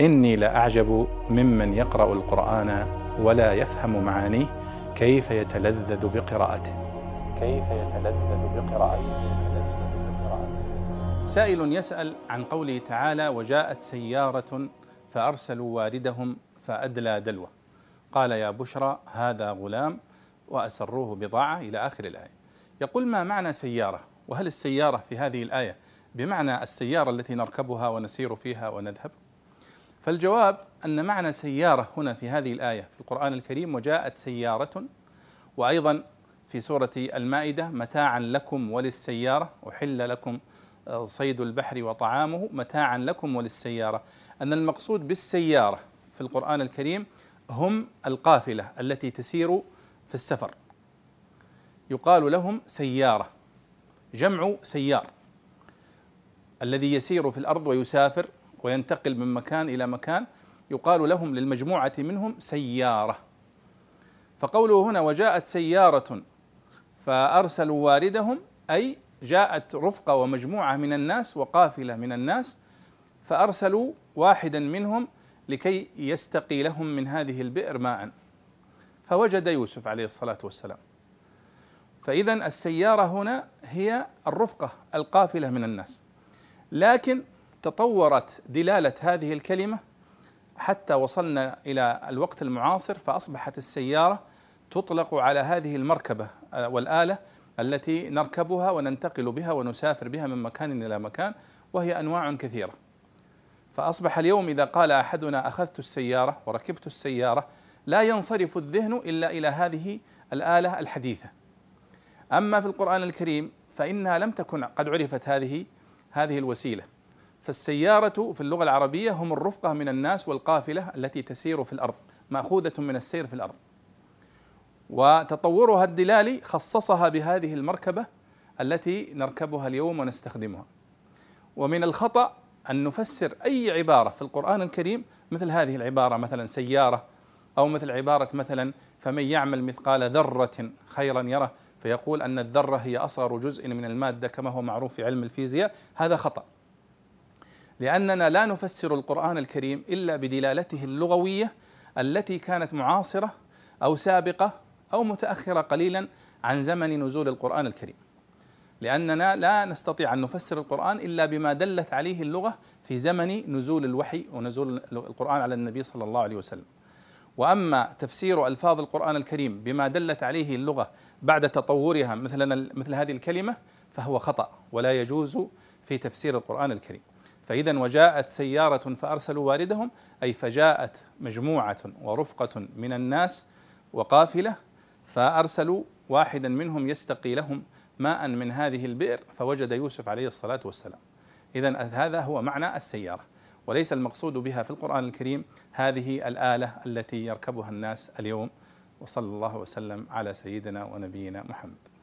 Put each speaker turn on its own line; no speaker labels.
إني لأعجب ممن يقرأ القرآن ولا يفهم معانيه كيف يتلذذ بقراءته. كيف يتلذذ بقراءته.
سائل يسأل عن قوله تعالى وجاءت سيارة فأرسلوا واردهم فأدلى دلوه قال يا بشرى هذا غلام وأسروه بضاعة إلى آخر الآية يقول ما معنى سيارة؟ وهل السيارة في هذه الآية بمعنى السيارة التي نركبها ونسير فيها ونذهب؟ فالجواب أن معنى سيارة هنا في هذه الآية في القرآن الكريم وجاءت سيارة وأيضا في سورة المائدة متاعا لكم وللسيارة أحل لكم صيد البحر وطعامه متاعا لكم وللسيارة. أن المقصود بالسيارة في القرآن الكريم هم القافلة التي تسير في السفر. يقال لهم سيارة جمع سيار الذي يسير في الأرض ويسافر وينتقل من مكان إلى مكان يقال لهم للمجموعة منهم سيارة. فقوله هنا وجاءت سيارة فأرسلوا واردهم أي جاءت رفقة ومجموعة من الناس وقافلة من الناس فأرسلوا واحدا منهم لكي يستقي لهم من هذه البئر ماء. فوجد يوسف عليه الصلاة والسلام. فإذا السيارة هنا هي الرفقة القافلة من الناس. لكن تطورت دلالة هذه الكلمة حتى وصلنا إلى الوقت المعاصر فأصبحت السيارة تطلق على هذه المركبة والآلة التي نركبها وننتقل بها ونسافر بها من مكان إلى مكان وهي أنواع كثيرة. فأصبح اليوم إذا قال أحدنا أخذت السيارة وركبت السيارة لا ينصرف الذهن إلا إلى هذه الآلة الحديثة. أما في القرآن الكريم فإنها لم تكن قد عرفت هذه هذه الوسيلة. فالسيارة في اللغة العربية هم الرفقة من الناس والقافلة التي تسير في الأرض مأخوذة من السير في الأرض. وتطورها الدلالي خصصها بهذه المركبة التي نركبها اليوم ونستخدمها. ومن الخطأ أن نفسر أي عبارة في القرآن الكريم مثل هذه العبارة مثلا سيارة أو مثل عبارة مثلا فمن يعمل مثقال ذرة خيرا يره فيقول أن الذرة هي أصغر جزء من المادة كما هو معروف في علم الفيزياء هذا خطأ. لأننا لا نفسر القرآن الكريم إلا بدلالته اللغوية التي كانت معاصرة أو سابقة أو متأخرة قليلا عن زمن نزول القرآن الكريم. لأننا لا نستطيع أن نفسر القرآن إلا بما دلت عليه اللغة في زمن نزول الوحي ونزول القرآن على النبي صلى الله عليه وسلم. وأما تفسير ألفاظ القرآن الكريم بما دلت عليه اللغة بعد تطورها مثل مثل هذه الكلمة فهو خطأ ولا يجوز في تفسير القرآن الكريم. فإذا وجاءت سيارة فأرسلوا واردهم أي فجاءت مجموعة ورفقة من الناس وقافلة فأرسلوا واحدا منهم يستقي لهم ماء من هذه البئر فوجد يوسف عليه الصلاة والسلام. اذا هذا هو معنى السيارة. وليس المقصود بها في القرآن الكريم هذه الآلة التي يركبها الناس اليوم وصلى الله وسلم على سيدنا ونبينا محمد.